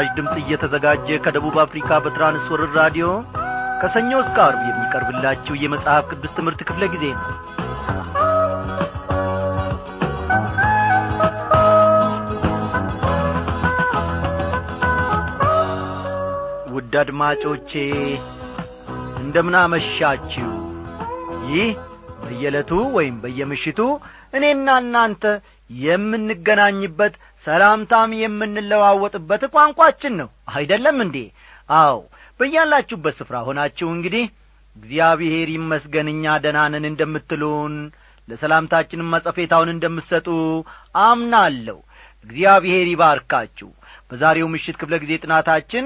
ይህ ምስራች ድምፅ እየተዘጋጀ ከደቡብ አፍሪካ በትራንስወርር ራዲዮ ከሰኞ እስከ አርብ የሚቀርብላችሁ የመጽሐፍ ቅዱስ ትምህርት ክፍለ ጊዜ ነው። ውድ አድማጮቼ እንደምናመሻችሁ ይህ በየዕለቱ ወይም በየምሽቱ እኔና እናንተ የምንገናኝበት ሰላምታም የምንለዋወጥበት ቋንቋችን ነው። አይደለም እንዴ? አዎ። በያላችሁበት ስፍራ ሆናችሁ እንግዲህ እግዚአብሔር ይመስገን እኛ ደናንን እንደምትሉን ለሰላምታችንም መጸፌታውን እንደምትሰጡ አምናለሁ። እግዚአብሔር ይባርካችሁ። በዛሬው ምሽት ክፍለ ጊዜ ጥናታችን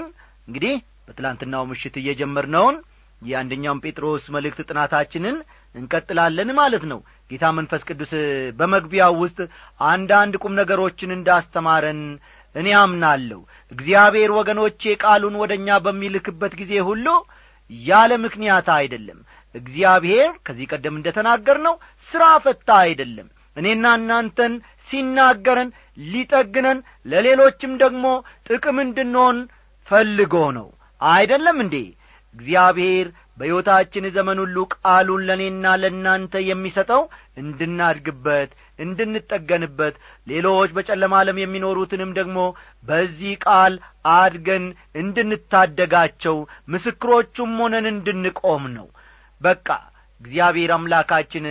እንግዲህ በትላንትናው ምሽት እየጀመርነውን የአንደኛውን ጴጥሮስ መልእክት ጥናታችንን እንቀጥላለን ማለት ነው። ጌታ መንፈስ ቅዱስ በመግቢያው ውስጥ አንዳንድ ቁም ነገሮችን እንዳስተማረን እኔ አምናለሁ። እግዚአብሔር ወገኖቼ ቃሉን ወደ እኛ በሚልክበት ጊዜ ሁሉ ያለ ምክንያት አይደለም። እግዚአብሔር ከዚህ ቀደም እንደ ተናገር ነው ሥራ ፈታ አይደለም። እኔና እናንተን ሲናገረን ሊጠግነን ለሌሎችም ደግሞ ጥቅም እንድንሆን ፈልጎ ነው። አይደለም እንዴ? እግዚአብሔር በሕይወታችን ዘመን ሁሉ ቃሉን ለእኔና ለእናንተ የሚሰጠው እንድናድግበት እንድንጠገንበት ሌሎች በጨለማ ዓለም የሚኖሩትንም ደግሞ በዚህ ቃል አድገን እንድንታደጋቸው ምስክሮቹም ሆነን እንድንቆም ነው። በቃ እግዚአብሔር አምላካችን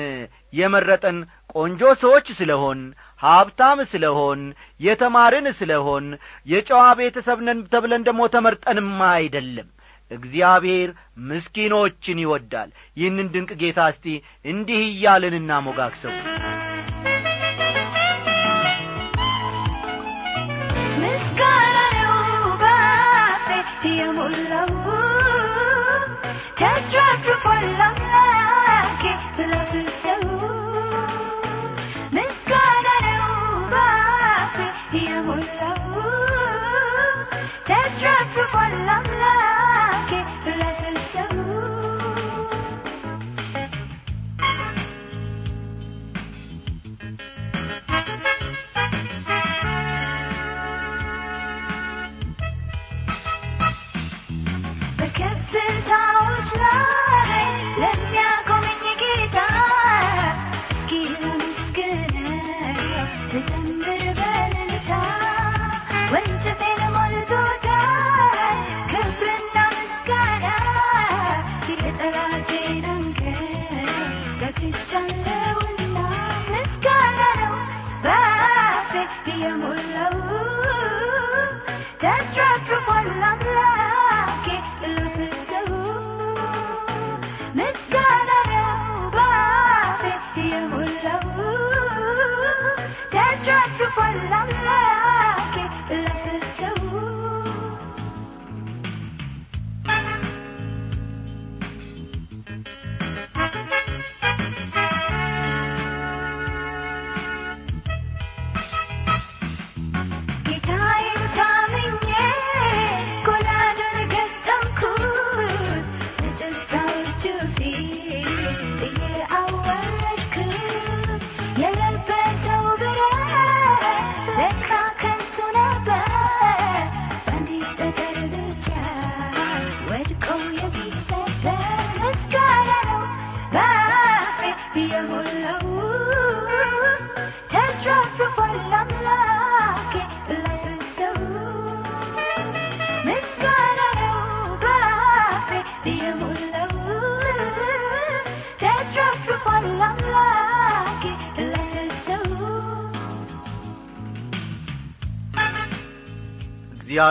የመረጠን ቆንጆ ሰዎች ስለሆን ሀብታም ስለሆን የተማርን ስለሆን የጨዋ ቤተሰብ ተብለን ደግሞ ተመርጠንማ አይደለም እግዚአብሔር ምስኪኖችን ይወዳል። ይህንን ድንቅ ጌታ እስቲ እንዲህ እያልን እናሞጋግሰው። ምስጋና ነው ባፌ የሞላው ተትረፍርፏል አምላኬ ስለፍሰው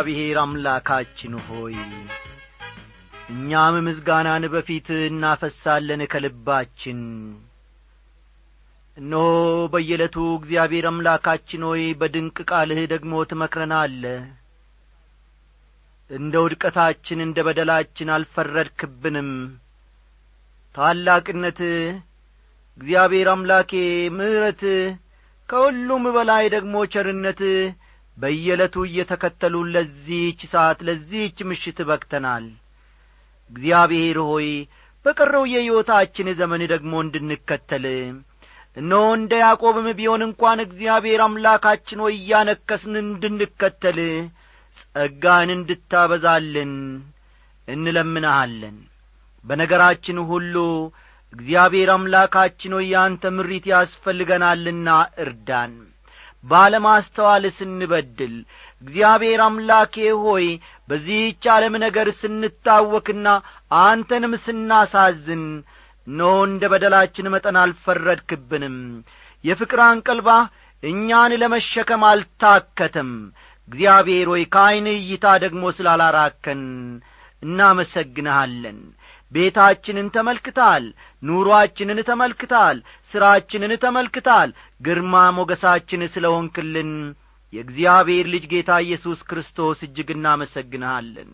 እግዚአብሔር አምላካችን ሆይ እኛም ምስጋናን በፊት እናፈሳለን ከልባችን። እነሆ በየዕለቱ እግዚአብሔር አምላካችን ሆይ በድንቅ ቃልህ ደግሞ ትመክረናለ እንደ ውድቀታችን እንደ በደላችን አልፈረድክብንም። ታላቅነትህ እግዚአብሔር አምላኬ ምሕረትህ ከሁሉም በላይ ደግሞ ቸርነትህ በየዕለቱ እየተከተሉ ለዚህች ሰዓት ለዚህች ምሽት በቅተናል። እግዚአብሔር ሆይ በቀረው የሕይወታችን ዘመን ደግሞ እንድንከተል። እነሆ እንደ ያዕቆብም ቢሆን እንኳን እግዚአብሔር አምላካችን ሆይ እያነከስን እንድንከተል ጸጋን እንድታበዛልን እንለምንሃለን። በነገራችን ሁሉ እግዚአብሔር አምላካችን ሆይ ያንተ ምሪት ያስፈልገናልና እርዳን ባለማስተዋል ስንበድል እግዚአብሔር አምላኬ ሆይ በዚህች ዓለም ነገር ስንታወክና አንተንም ስናሳዝን ኖ እንደ በደላችን መጠን አልፈረድክብንም። የፍቅር አንቀልባ እኛን ለመሸከም አልታከተም። እግዚአብሔር ሆይ ከዐይን እይታ ደግሞ ስላላራከን እናመሰግንሃለን ቤታችንን ተመልክታል ኑሮአችንን ተመልክታል ሥራችንን ተመልክታል። ግርማ ሞገሳችን ስለ ሆንክልን የእግዚአብሔር ልጅ ጌታ ኢየሱስ ክርስቶስ እጅግ እናመሰግንሃለን።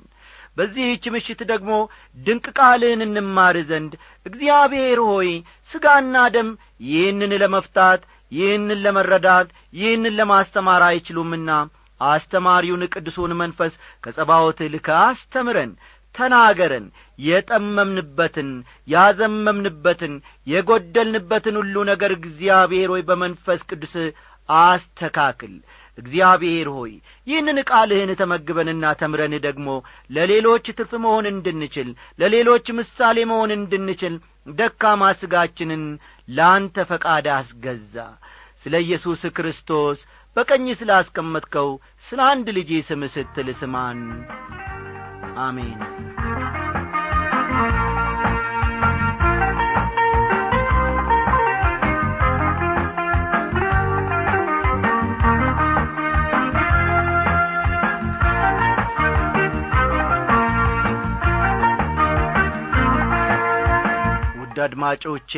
በዚህች ምሽት ደግሞ ድንቅ ቃልህን እንማር ዘንድ እግዚአብሔር ሆይ ሥጋና ደም ይህንን ለመፍታት ይህንን ለመረዳት ይህንን ለማስተማር አይችሉምና አስተማሪውን ቅዱሱን መንፈስ ከጸባዖት ልከ አስተምረን ተናገረን የጠመምንበትን ያዘመምንበትን የጐደልንበትን ሁሉ ነገር እግዚአብሔር ሆይ በመንፈስ ቅዱስ አስተካክል። እግዚአብሔር ሆይ ይህንን ቃልህን ተመግበንና ተምረን ደግሞ ለሌሎች ትርፍ መሆን እንድንችል ለሌሎች ምሳሌ መሆን እንድንችል ደካማ ሥጋችንን ለአንተ ፈቃድ አስገዛ። ስለ ኢየሱስ ክርስቶስ በቀኝ ስላስቀመጥከው ስለ አንድ ልጅ ስም ስትል ስማን። አሜን አድማጮቼ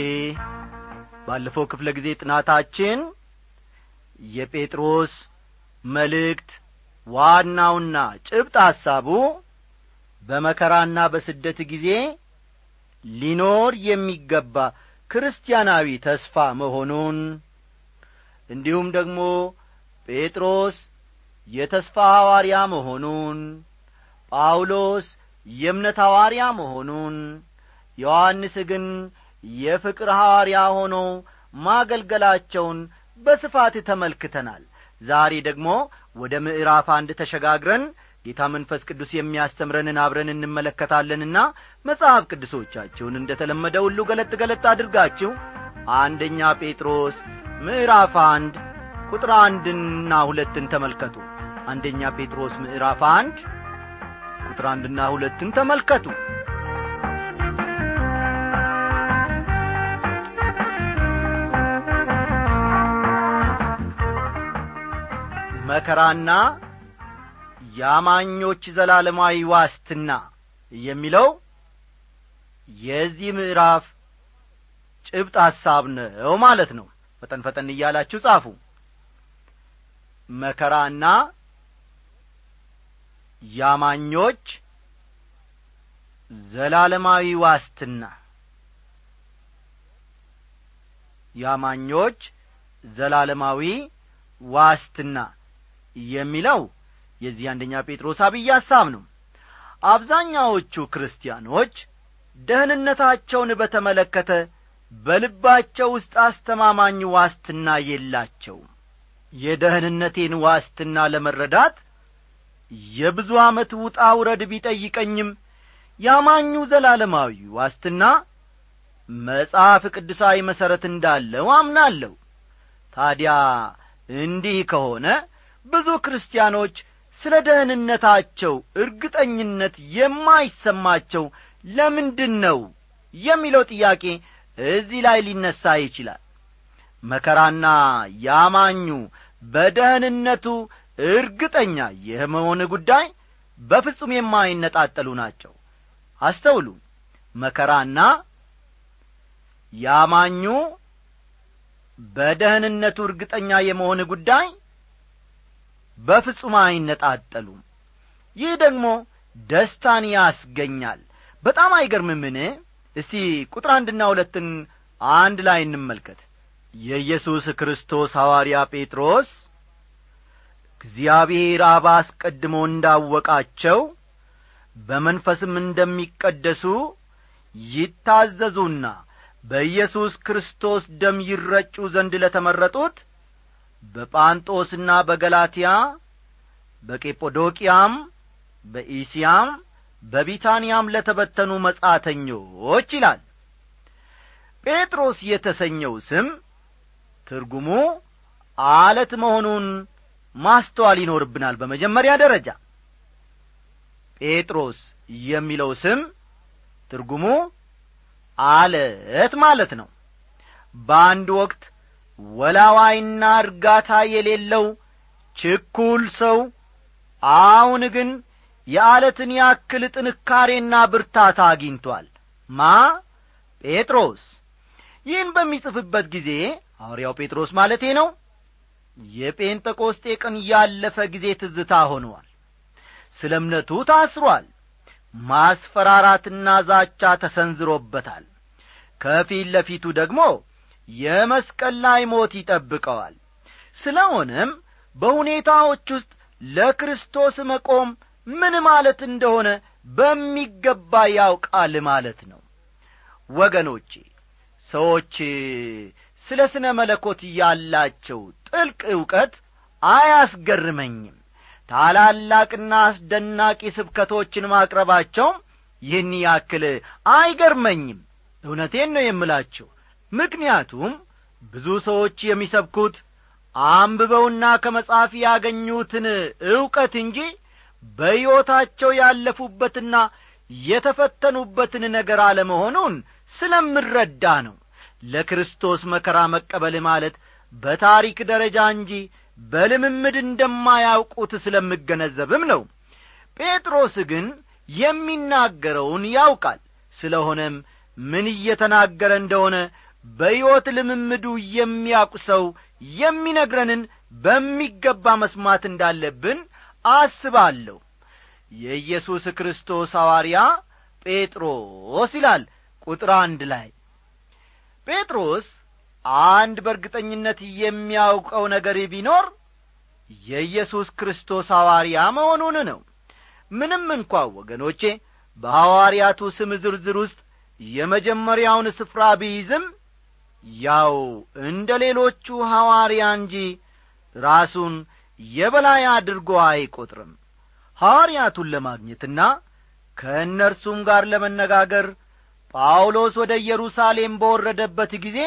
ባለፈው ክፍለ ጊዜ ጥናታችን የጴጥሮስ መልእክት ዋናውና ጭብጥ ሐሳቡ በመከራና በስደት ጊዜ ሊኖር የሚገባ ክርስቲያናዊ ተስፋ መሆኑን እንዲሁም ደግሞ ጴጥሮስ የተስፋ ሐዋርያ መሆኑን ጳውሎስ የእምነት ሐዋርያ መሆኑን ዮሐንስ ግን የፍቅር ሐዋርያ ሆኖ ማገልገላቸውን በስፋት ተመልክተናል። ዛሬ ደግሞ ወደ ምዕራፍ አንድ ተሸጋግረን ጌታ መንፈስ ቅዱስ የሚያስተምረንን አብረን እንመለከታለንና መጽሐፍ ቅዱሶቻችሁን እንደ ተለመደ ሁሉ ገለጥ ገለጥ አድርጋችሁ አንደኛ ጴጥሮስ ምዕራፍ አንድ ቁጥር አንድና ሁለትን ተመልከቱ። አንደኛ ጴጥሮስ ምዕራፍ አንድ ቁጥር አንድና ሁለትን ተመልከቱ። መከራና የአማኞች ዘላለማዊ ዋስትና የሚለው የዚህ ምዕራፍ ጭብጥ ሐሳብ ነው ማለት ነው። ፈጠን ፈጠን እያላችሁ ጻፉ። መከራና ያማኞች ዘላለማዊ ዋስትና ያማኞች ዘላለማዊ ዋስትና የሚለው የዚህ አንደኛ ጴጥሮስ አብይ ሐሳብ ነው። አብዛኛዎቹ ክርስቲያኖች ደህንነታቸውን በተመለከተ በልባቸው ውስጥ አስተማማኝ ዋስትና የላቸውም። የደህንነቴን ዋስትና ለመረዳት የብዙ ዓመት ውጣ ውረድ ቢጠይቀኝም ያማኙ ዘላለማዊ ዋስትና መጽሐፍ ቅዱሳዊ መሠረት እንዳለው አምናለሁ። ታዲያ እንዲህ ከሆነ ብዙ ክርስቲያኖች ስለ ደህንነታቸው እርግጠኝነት የማይሰማቸው ለምንድን ነው የሚለው ጥያቄ እዚህ ላይ ሊነሣ ይችላል። መከራና ያማኙ በደህንነቱ እርግጠኛ የመሆን ጉዳይ በፍጹም የማይነጣጠሉ ናቸው። አስተውሉ። መከራና ያማኙ በደህንነቱ እርግጠኛ የመሆን ጉዳይ በፍጹም አይነጣጠሉም። ይህ ደግሞ ደስታን ያስገኛል። በጣም አይገርምምን? እስቲ ቁጥር አንድና ሁለትን አንድ ላይ እንመልከት። የኢየሱስ ክርስቶስ ሐዋርያ ጴጥሮስ እግዚአብሔር አብ አስቀድሞ እንዳወቃቸው በመንፈስም እንደሚቀደሱ ይታዘዙና በኢየሱስ ክርስቶስ ደም ይረጩ ዘንድ ለተመረጡት በጳንጦስና በገላትያ በቄጶዶቅያም በኢስያም በቢታንያም ለተበተኑ መጻተኞች ይላል። ጴጥሮስ የተሰኘው ስም ትርጉሙ አለት መሆኑን ማስተዋል ይኖርብናል በመጀመሪያ ደረጃ። ጴጥሮስ የሚለው ስም ትርጉሙ አለት ማለት ነው። በአንድ ወቅት ወላዋይና እርጋታ የሌለው ችኩል ሰው አሁን ግን የአለትን ያክል ጥንካሬና ብርታት አግኝቷል። ማ? ጴጥሮስ። ይህን በሚጽፍበት ጊዜ ሐዋርያው ጴጥሮስ ማለቴ ነው። የጴንጠቆስጤ ቀን ያለፈ ጊዜ ትዝታ ሆነዋል ስለ እምነቱ ታስሯል። ማስፈራራትና ዛቻ ተሰንዝሮበታል። ከፊት ለፊቱ ደግሞ የመስቀል ላይ ሞት ይጠብቀዋል። ስለሆነም በሁኔታዎች ውስጥ ለክርስቶስ መቆም ምን ማለት እንደሆነ በሚገባ ያውቃል ማለት ነው። ወገኖቼ ሰዎች ስለ ስነ መለኮት ያላቸው ጥልቅ ዕውቀት አያስገርመኝም። ታላላቅና አስደናቂ ስብከቶችን ማቅረባቸውም ይህን ያክል አይገርመኝም። እውነቴን ነው የምላቸው ምክንያቱም ብዙ ሰዎች የሚሰብኩት አንብበውና ከመጽሐፍ ያገኙትን ዕውቀት እንጂ በሕይወታቸው ያለፉበትና የተፈተኑበትን ነገር አለመሆኑን ስለምረዳ ነው። ለክርስቶስ መከራ መቀበል ማለት በታሪክ ደረጃ እንጂ በልምምድ እንደማያውቁት ስለምገነዘብም ነው። ጴጥሮስ ግን የሚናገረውን ያውቃል። ስለሆነም ምን እየተናገረ እንደሆነ በሕይወት ልምምዱ የሚያውቅ ሰው የሚነግረንን በሚገባ መስማት እንዳለብን አስባለሁ። የኢየሱስ ክርስቶስ ሐዋርያ ጴጥሮስ ይላል ቁጥር አንድ ላይ። ጴጥሮስ አንድ በእርግጠኝነት የሚያውቀው ነገር ቢኖር የኢየሱስ ክርስቶስ ሐዋርያ መሆኑን ነው። ምንም እንኳ ወገኖቼ በሐዋርያቱ ስም ዝርዝር ውስጥ የመጀመሪያውን ስፍራ ቢይዝም ያው እንደ ሌሎቹ ሐዋርያ እንጂ ራሱን የበላይ አድርጎ አይቈጥርም ሐዋርያቱን ለማግኘትና ከእነርሱም ጋር ለመነጋገር ጳውሎስ ወደ ኢየሩሳሌም በወረደበት ጊዜ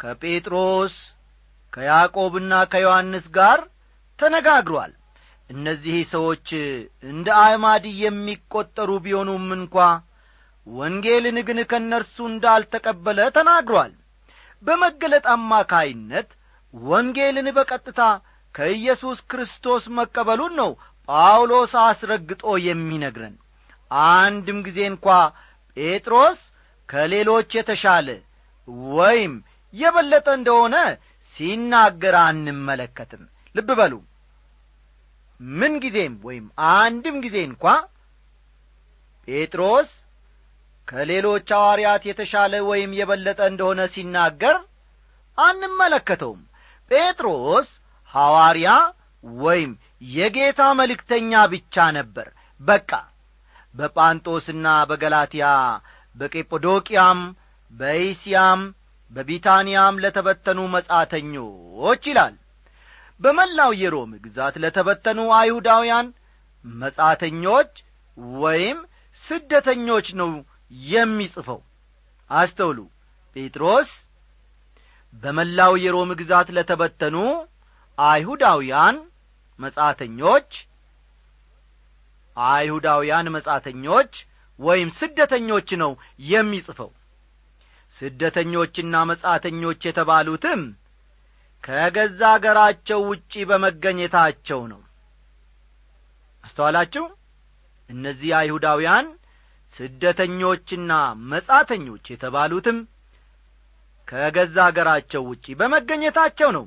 ከጴጥሮስ ከያዕቆብና ከዮሐንስ ጋር ተነጋግሯል። እነዚህ ሰዎች እንደ አዕማድ የሚቈጠሩ ቢሆኑም እንኳ ወንጌልን ግን ከእነርሱ እንዳልተቀበለ ተናግሯል በመገለጥ አማካይነት ወንጌልን በቀጥታ ከኢየሱስ ክርስቶስ መቀበሉን ነው ጳውሎስ አስረግጦ የሚነግረን። አንድም ጊዜ እንኳ ጴጥሮስ ከሌሎች የተሻለ ወይም የበለጠ እንደሆነ ሲናገር አንመለከትም። ልብ በሉ። ምን ጊዜም ወይም አንድም ጊዜ እንኳ ጴጥሮስ ከሌሎች ሐዋርያት የተሻለ ወይም የበለጠ እንደሆነ ሲናገር አንመለከተውም። ጴጥሮስ ሐዋርያ ወይም የጌታ መልእክተኛ ብቻ ነበር። በቃ በጳንጦስና በገላትያ በቄጶዶቅያም በኢስያም በቢታንያም ለተበተኑ መጻተኞች ይላል። በመላው የሮም ግዛት ለተበተኑ አይሁዳውያን መጻተኞች ወይም ስደተኞች ነው የሚጽፈው። አስተውሉ። ጴጥሮስ በመላው የሮም ግዛት ለተበተኑ አይሁዳውያን መጻተኞች አይሁዳውያን መጻተኞች ወይም ስደተኞች ነው የሚጽፈው። ስደተኞችና መጻተኞች የተባሉትም ከገዛ አገራቸው ውጪ በመገኘታቸው ነው። አስተዋላችሁ? እነዚህ አይሁዳውያን ስደተኞችና መጻተኞች የተባሉትም ከገዛ አገራቸው ውጪ በመገኘታቸው ነው።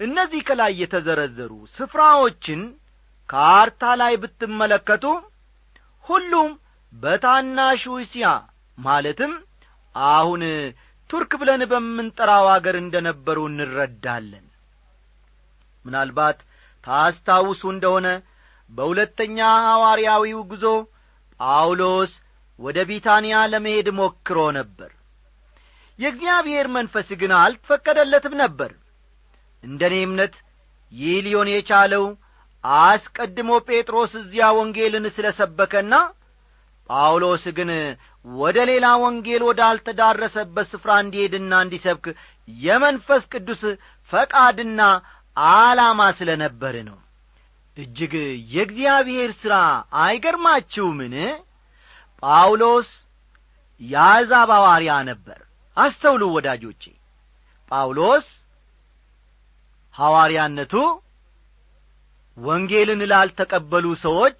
እነዚህ ከላይ የተዘረዘሩ ስፍራዎችን ካርታ ላይ ብትመለከቱ ሁሉም በታናሹ እስያ ማለትም አሁን ቱርክ ብለን በምንጠራው አገር እንደ ነበሩ እንረዳለን። ምናልባት ታስታውሱ እንደሆነ በሁለተኛ ሐዋርያዊው ጉዞ ጳውሎስ ወደ ቢታንያ ለመሄድ ሞክሮ ነበር። የእግዚአብሔር መንፈስ ግን አልፈቀደለትም ነበር። እንደ እኔ እምነት ይህ ሊሆን የቻለው አስቀድሞ ጴጥሮስ እዚያ ወንጌልን ስለ ሰበከና ጳውሎስ ግን ወደ ሌላ ወንጌል ወዳልተዳረሰበት ስፍራ እንዲሄድና እንዲሰብክ የመንፈስ ቅዱስ ፈቃድና ዓላማ ስለ ነበር ነው እጅግ የእግዚአብሔር ሥራ አይገርማችሁምን? ጳውሎስ የአሕዛብ ሐዋርያ ነበር። አስተውሉ ወዳጆቼ። ጳውሎስ ሐዋርያነቱ ወንጌልን ላልተቀበሉ ሰዎች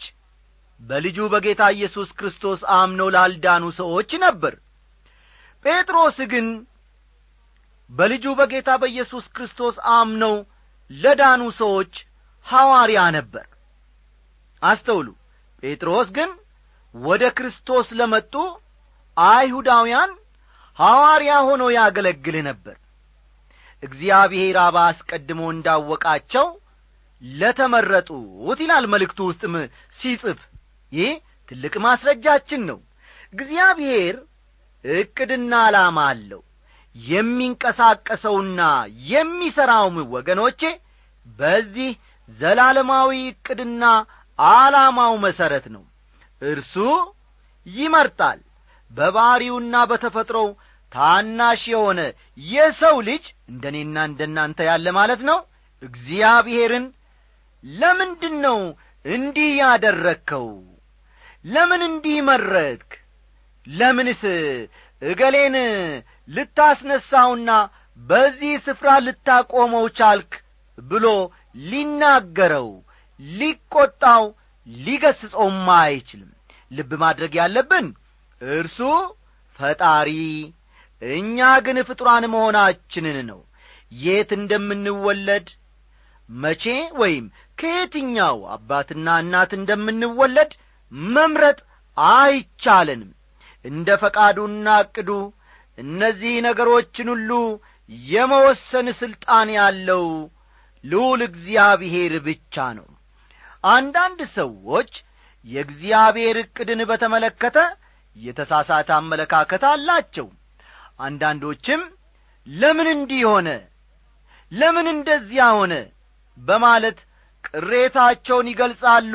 በልጁ በጌታ ኢየሱስ ክርስቶስ አምነው ላልዳኑ ሰዎች ነበር። ጴጥሮስ ግን በልጁ በጌታ በኢየሱስ ክርስቶስ አምነው ለዳኑ ሰዎች ሐዋርያ ነበር። አስተውሉ ጴጥሮስ ግን ወደ ክርስቶስ ለመጡ አይሁዳውያን ሐዋርያ ሆኖ ያገለግል ነበር። እግዚአብሔር አባ አስቀድሞ እንዳወቃቸው ለተመረጡት ይላል መልእክቱ ውስጥም ሲጽፍ። ይህ ትልቅ ማስረጃችን ነው። እግዚአብሔር ዕቅድና ዓላማ አለው። የሚንቀሳቀሰውና የሚሠራውም ወገኖቼ በዚህ ዘላለማዊ ዕቅድና ዓላማው መሠረት ነው። እርሱ ይመርጣል። በባሕሪውና በተፈጥሮው ታናሽ የሆነ የሰው ልጅ እንደ እኔና እንደ እናንተ ያለ ማለት ነው። እግዚአብሔርን ለምንድን ነው እንዲህ ያደረግከው? ለምን እንዲህ መረጥክ? ለምንስ እገሌን ልታስነሳውና በዚህ ስፍራ ልታቆመው ቻልክ ብሎ ሊናገረው ሊቈጣው ሊገስጸውም አይችልም። ልብ ማድረግ ያለብን እርሱ ፈጣሪ እኛ ግን ፍጡራን መሆናችንን ነው። የት እንደምንወለድ መቼ ወይም ከየትኛው አባትና እናት እንደምንወለድ መምረጥ አይቻለንም። እንደ ፈቃዱና ዕቅዱ እነዚህ ነገሮችን ሁሉ የመወሰን ሥልጣን ያለው ልዑል እግዚአብሔር ብቻ ነው። አንዳንድ ሰዎች የእግዚአብሔር ዕቅድን በተመለከተ የተሳሳተ አመለካከት አላቸው። አንዳንዶችም ለምን እንዲህ ሆነ? ለምን እንደዚያ ሆነ? በማለት ቅሬታቸውን ይገልጻሉ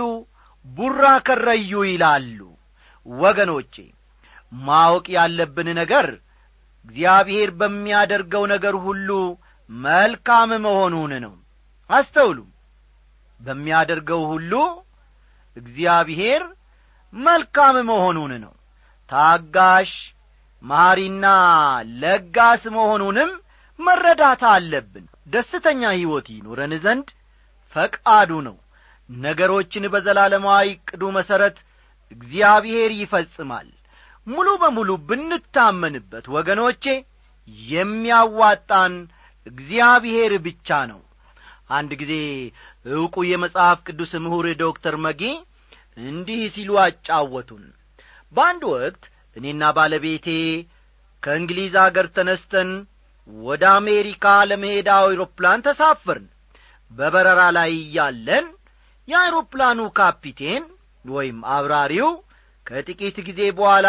ቡራ ከረዩ ይላሉ። ወገኖቼ ማወቅ ያለብን ነገር እግዚአብሔር በሚያደርገው ነገር ሁሉ መልካም መሆኑን ነው አስተውሉ። በሚያደርገው ሁሉ እግዚአብሔር መልካም መሆኑን ነው። ታጋሽ ማሪና ለጋስ መሆኑንም መረዳት አለብን። ደስተኛ ሕይወት ይኑረን ዘንድ ፈቃዱ ነው። ነገሮችን በዘላለማዊ ቅዱ መሠረት እግዚአብሔር ይፈጽማል። ሙሉ በሙሉ ብንታመንበት ወገኖቼ የሚያዋጣን እግዚአብሔር ብቻ ነው አንድ ጊዜ ዕውቁ የመጽሐፍ ቅዱስ ምሁር ዶክተር መጊ እንዲህ ሲሉ አጫወቱን። በአንድ ወቅት እኔና ባለቤቴ ከእንግሊዝ አገር ተነስተን ወደ አሜሪካ ለመሄድ አውሮፕላን ተሳፈርን። በበረራ ላይ እያለን የአውሮፕላኑ ካፒቴን ወይም አብራሪው ከጥቂት ጊዜ በኋላ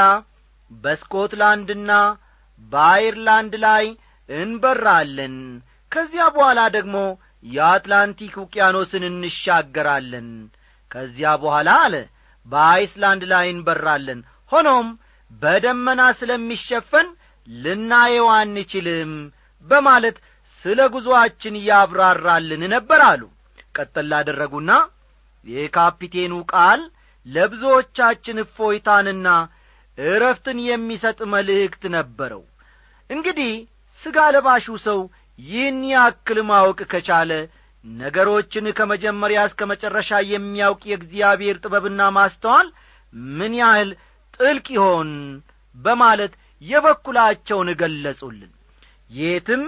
በስኮትላንድና በአይርላንድ ላይ እንበራለን። ከዚያ በኋላ ደግሞ የአትላንቲክ ውቅያኖስን እንሻገራለን። ከዚያ በኋላ አለ በአይስላንድ ላይ እንበራለን። ሆኖም በደመና ስለሚሸፈን ልናየው አንችልም በማለት ስለ ጉዞአችን ያብራራልን ነበር አሉ። ቀጠል ላደረጉና የካፒቴኑ ቃል ለብዙዎቻችን እፎይታንና እረፍትን የሚሰጥ መልእክት ነበረው። እንግዲህ ሥጋ ለባሹ ሰው ይህን ያክል ማወቅ ከቻለ ነገሮችን ከመጀመሪያ እስከ መጨረሻ የሚያውቅ የእግዚአብሔር ጥበብና ማስተዋል ምን ያህል ጥልቅ ይሆን በማለት የበኩላቸውን ገለጹልን። የትም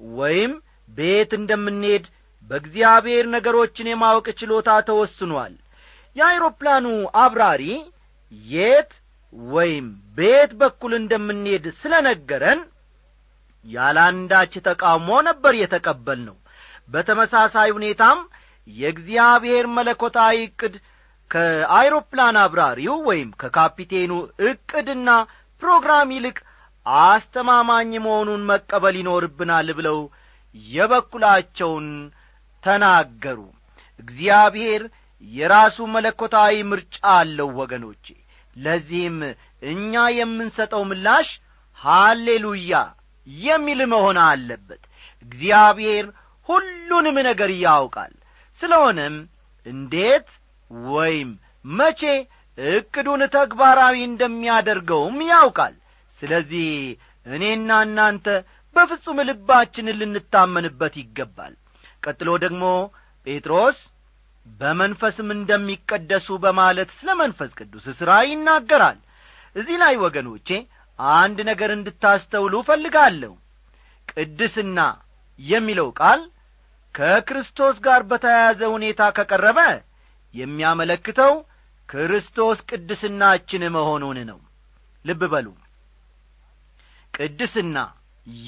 ወይም ቤት እንደምንሄድ በእግዚአብሔር ነገሮችን የማወቅ ችሎታ ተወስኗል። የአይሮፕላኑ አብራሪ የት ወይም ቤት በኩል እንደምንሄድ ስለ ነገረን ያላንዳች ተቃውሞ ነበር የተቀበል ነው በተመሳሳይ ሁኔታም የእግዚአብሔር መለኮታዊ ዕቅድ ከአይሮፕላን አብራሪው ወይም ከካፒቴኑ ዕቅድና ፕሮግራም ይልቅ አስተማማኝ መሆኑን መቀበል ይኖርብናል ብለው የበኩላቸውን ተናገሩ። እግዚአብሔር የራሱ መለኮታዊ ምርጫ አለው ወገኖቼ። ለዚህም እኛ የምንሰጠው ምላሽ ሃሌሉያ የሚል መሆን አለበት። እግዚአብሔር ሁሉንም ነገር ያውቃል። ስለሆነም እንዴት ወይም መቼ ዕቅዱን ተግባራዊ እንደሚያደርገውም ያውቃል። ስለዚህ እኔና እናንተ በፍጹም ልባችን ልንታመንበት ይገባል። ቀጥሎ ደግሞ ጴጥሮስ በመንፈስም እንደሚቀደሱ በማለት ስለ መንፈስ ቅዱስ ሥራ ይናገራል። እዚህ ላይ ወገኖቼ አንድ ነገር እንድታስተውሉ እፈልጋለሁ። ቅድስና የሚለው ቃል ከክርስቶስ ጋር በተያያዘ ሁኔታ ከቀረበ የሚያመለክተው ክርስቶስ ቅድስናችን መሆኑን ነው። ልብ በሉ። ቅድስና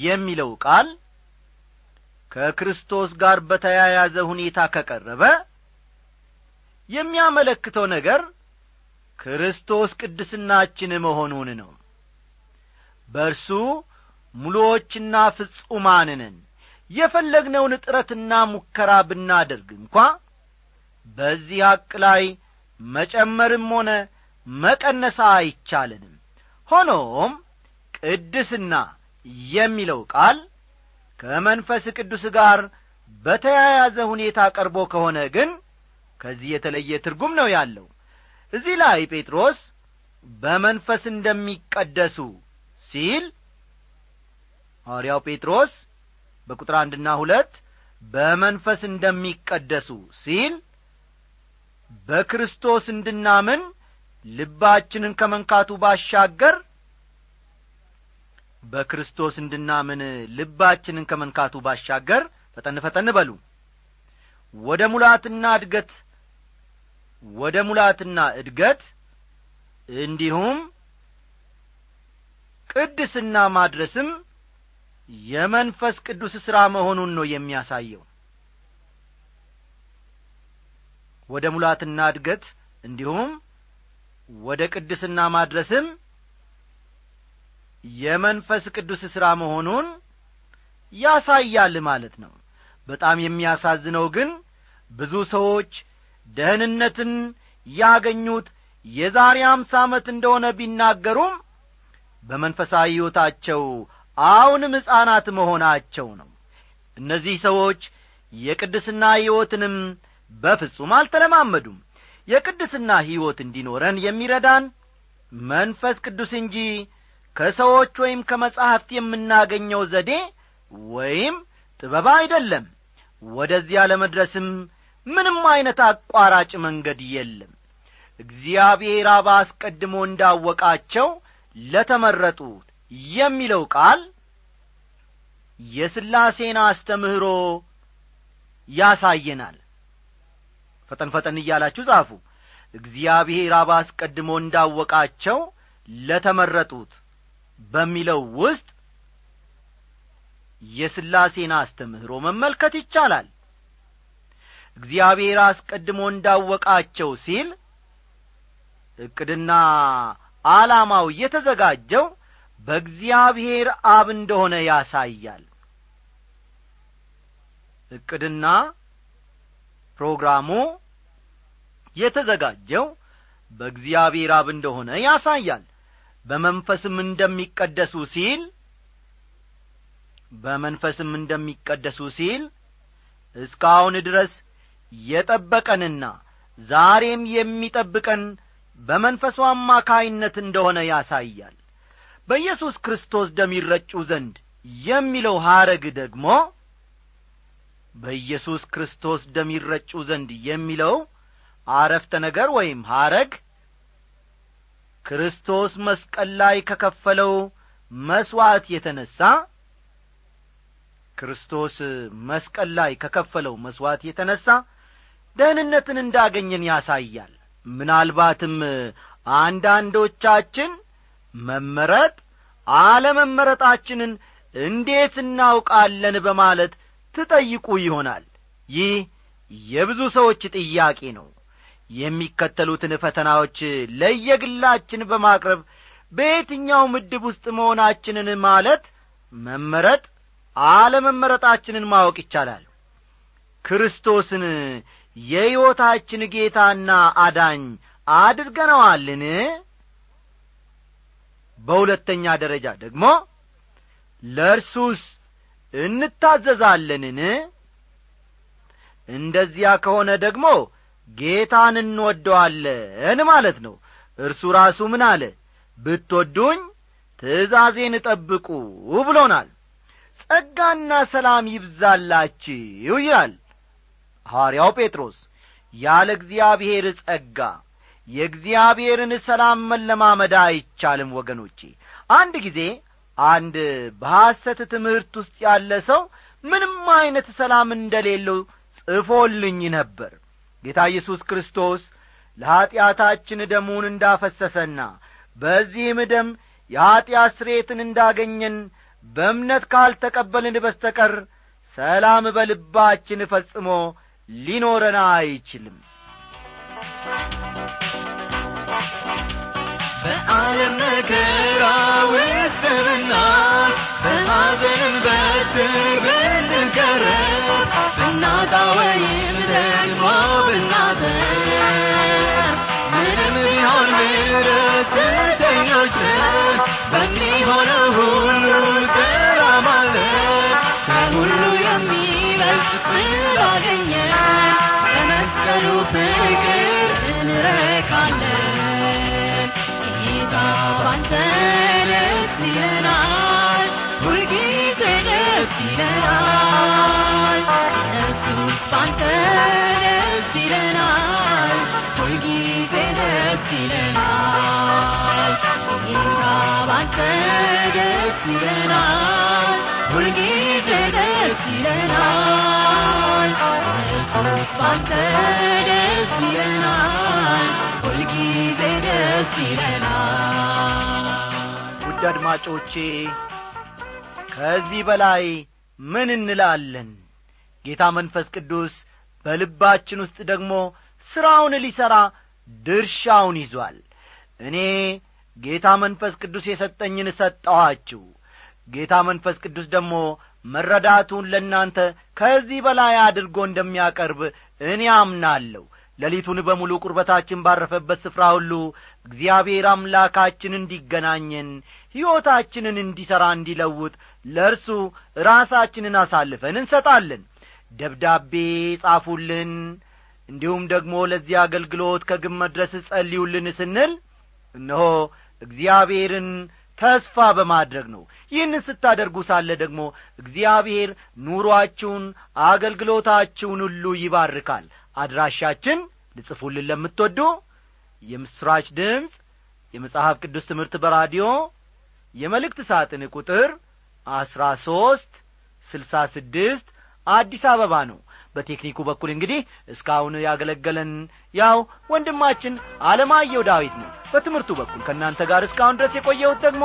የሚለው ቃል ከክርስቶስ ጋር በተያያዘ ሁኔታ ከቀረበ የሚያመለክተው ነገር ክርስቶስ ቅድስናችን መሆኑን ነው በእርሱ ሙሉዎችና ፍጹማን ነን የፈለግነውን ጥረትና ሙከራ ብናደርግ እንኳ በዚህ ሐቅ ላይ መጨመርም ሆነ መቀነሳ አይቻለንም። ሆኖም ቅድስና የሚለው ቃል ከመንፈስ ቅዱስ ጋር በተያያዘ ሁኔታ ቀርቦ ከሆነ ግን ከዚህ የተለየ ትርጉም ነው ያለው። እዚህ ላይ ጴጥሮስ በመንፈስ እንደሚቀደሱ ሲል ሐዋርያው ጴጥሮስ በቁጥር አንድና ሁለት በመንፈስ እንደሚቀደሱ ሲል በክርስቶስ እንድናምን ልባችንን ከመንካቱ ባሻገር በክርስቶስ እንድናምን ልባችንን ከመንካቱ ባሻገር ፈጠን ፈጠን በሉ። ወደ ሙላትና እድገት ወደ ሙላትና እድገት እንዲሁም ቅድስና ማድረስም የመንፈስ ቅዱስ ሥራ መሆኑን ነው የሚያሳየው። ወደ ሙላትና እድገት እንዲሁም ወደ ቅድስና ማድረስም የመንፈስ ቅዱስ ሥራ መሆኑን ያሳያል ማለት ነው። በጣም የሚያሳዝነው ግን ብዙ ሰዎች ደህንነትን ያገኙት የዛሬ አምሳ ዓመት እንደሆነ ቢናገሩም በመንፈሳዊ ሕይወታቸው አሁንም ሕፃናት መሆናቸው ነው። እነዚህ ሰዎች የቅድስና ሕይወትንም በፍጹም አልተለማመዱም። የቅድስና ሕይወት እንዲኖረን የሚረዳን መንፈስ ቅዱስ እንጂ ከሰዎች ወይም ከመጻሕፍት የምናገኘው ዘዴ ወይም ጥበብ አይደለም። ወደዚያ ለመድረስም ምንም ዐይነት አቋራጭ መንገድ የለም። እግዚአብሔር አብ አስቀድሞ እንዳወቃቸው ለተመረጡት የሚለው ቃል የሥላሴን አስተምህሮ ያሳየናል። ፈጠን ፈጠን እያላችሁ ጻፉ። እግዚአብሔር አብ አስቀድሞ እንዳወቃቸው ለተመረጡት በሚለው ውስጥ የሥላሴን አስተምህሮ መመልከት ይቻላል። እግዚአብሔር አስቀድሞ እንዳወቃቸው ሲል ዕቅድና ዓላማው የተዘጋጀው በእግዚአብሔር አብ እንደሆነ ያሳያል። ዕቅድና ፕሮግራሙ የተዘጋጀው በእግዚአብሔር አብ እንደሆነ ያሳያል። በመንፈስም እንደሚቀደሱ ሲል በመንፈስም እንደሚቀደሱ ሲል እስካሁን ድረስ የጠበቀንና ዛሬም የሚጠብቀን በመንፈሱ አማካይነት እንደሆነ ያሳያል። በኢየሱስ ክርስቶስ ደም ይረጩ ዘንድ የሚለው ሐረግ ደግሞ በኢየሱስ ክርስቶስ ደም ይረጩ ዘንድ የሚለው አረፍተ ነገር ወይም ሐረግ ክርስቶስ መስቀል ላይ ከከፈለው መሥዋዕት የተነሣ ክርስቶስ መስቀል ላይ ከከፈለው መሥዋዕት የተነሣ ደህንነትን እንዳገኘን ያሳያል ምናልባትም አንዳንዶቻችን መመረጥ አለመመረጣችንን እንዴት እናውቃለን በማለት ትጠይቁ ይሆናል። ይህ የብዙ ሰዎች ጥያቄ ነው። የሚከተሉትን ፈተናዎች ለየግላችን በማቅረብ በየትኛው ምድብ ውስጥ መሆናችንን ማለት መመረጥ አለመመረጣችንን ማወቅ ይቻላል። ክርስቶስን የሕይወታችን ጌታና አዳኝ አድርገነዋልን? በሁለተኛ ደረጃ ደግሞ ለእርሱስ እንታዘዛለንን? እንደዚያ ከሆነ ደግሞ ጌታን እንወደዋለን ማለት ነው። እርሱ ራሱ ምን አለ? ብትወዱኝ ትእዛዜን ጠብቁ ብሎናል። ጸጋና ሰላም ይብዛላችሁ ይላል ሐዋርያው ጴጥሮስ ያለ እግዚአብሔር ጸጋ የእግዚአብሔርን ሰላም መለማመድ አይቻልም ወገኖቼ። አንድ ጊዜ አንድ በሐሰት ትምህርት ውስጥ ያለ ሰው ምንም ዐይነት ሰላም እንደሌለው ጽፎልኝ ነበር። ጌታ ኢየሱስ ክርስቶስ ለኀጢአታችን ደሙን እንዳፈሰሰና በዚህም ደም የኀጢአት ስሬትን እንዳገኘን በእምነት ካልተቀበልን በስተቀር ሰላም በልባችን ፈጽሞ ሊኖረን አይችልም። በዓለም መከራ ውስጥ ብናልፍ በሐዘንም በትር ደስ ይለናል ውድ አድማጮቼ ከዚህ በላይ ምን እንላለን? ጌታ መንፈስ ቅዱስ በልባችን ውስጥ ደግሞ ሥራውን ሊሠራ ድርሻውን ይዟል። እኔ ጌታ መንፈስ ቅዱስ የሰጠኝን ሰጠኋችሁ። ጌታ መንፈስ ቅዱስ ደግሞ መረዳቱን ለእናንተ ከዚህ በላይ አድርጎ እንደሚያቀርብ እኔ አምናለሁ። ሌሊቱን በሙሉ ቁርበታችን ባረፈበት ስፍራ ሁሉ እግዚአብሔር አምላካችን እንዲገናኘን ሕይወታችንን እንዲሠራ እንዲለውጥ ለእርሱ ራሳችንን አሳልፈን እንሰጣለን ደብዳቤ ጻፉልን። እንዲሁም ደግሞ ለዚህ አገልግሎት ከግብ መድረስ ጸልዩልን ስንል እነሆ እግዚአብሔርን ተስፋ በማድረግ ነው። ይህንን ስታደርጉ ሳለ ደግሞ እግዚአብሔር ኑሮአችሁን አገልግሎታችሁን ሁሉ ይባርካል። አድራሻችን ልጽፉልን ለምትወዱ የምስራች ድምፅ የመጽሐፍ ቅዱስ ትምህርት በራዲዮ የመልእክት ሳጥን ቁጥር አስራ ሦስት ስልሳ ስድስት አዲስ አበባ ነው። በቴክኒኩ በኩል እንግዲህ እስካሁን ያገለገለን ያው ወንድማችን አለማየሁ ዳዊት ነው። በትምህርቱ በኩል ከእናንተ ጋር እስካሁን ድረስ የቆየሁት ደግሞ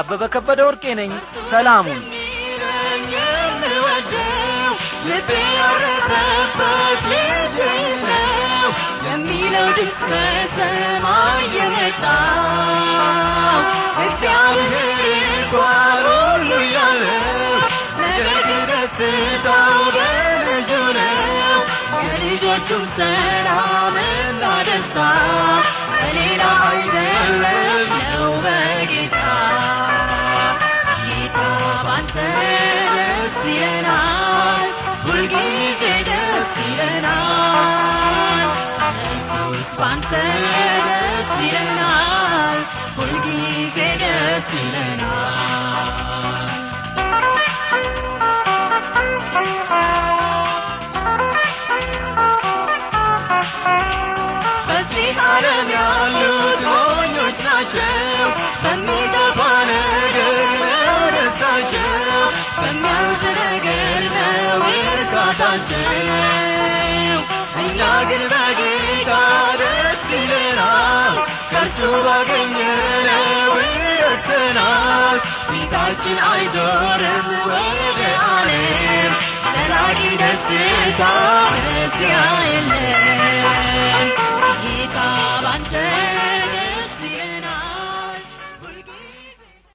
አበበ ከበደ ወርቄ ነኝ። ሰላሙን ልቤ የልጆቹም ሰላምና ደስታ በሌላ አይደለም ነው በጌታ። ደስ ይለናል ሁልጊዜ ደስ ይለናል። ደስ ይለናል ሁልጊዜ ደስ ይለናል ናቸው በሚጠፋ ነገር ነው ደስታቸው በሚያልፍ ነገር ነው እርካታቸው እኛ ግን በጌታ ደስ ይለናል ከእርሱ ባገኘነው ይወሰናል ፊታችን አይዞርም ወደ ዓለም ዘላቂ ደስታ በዚያ የለም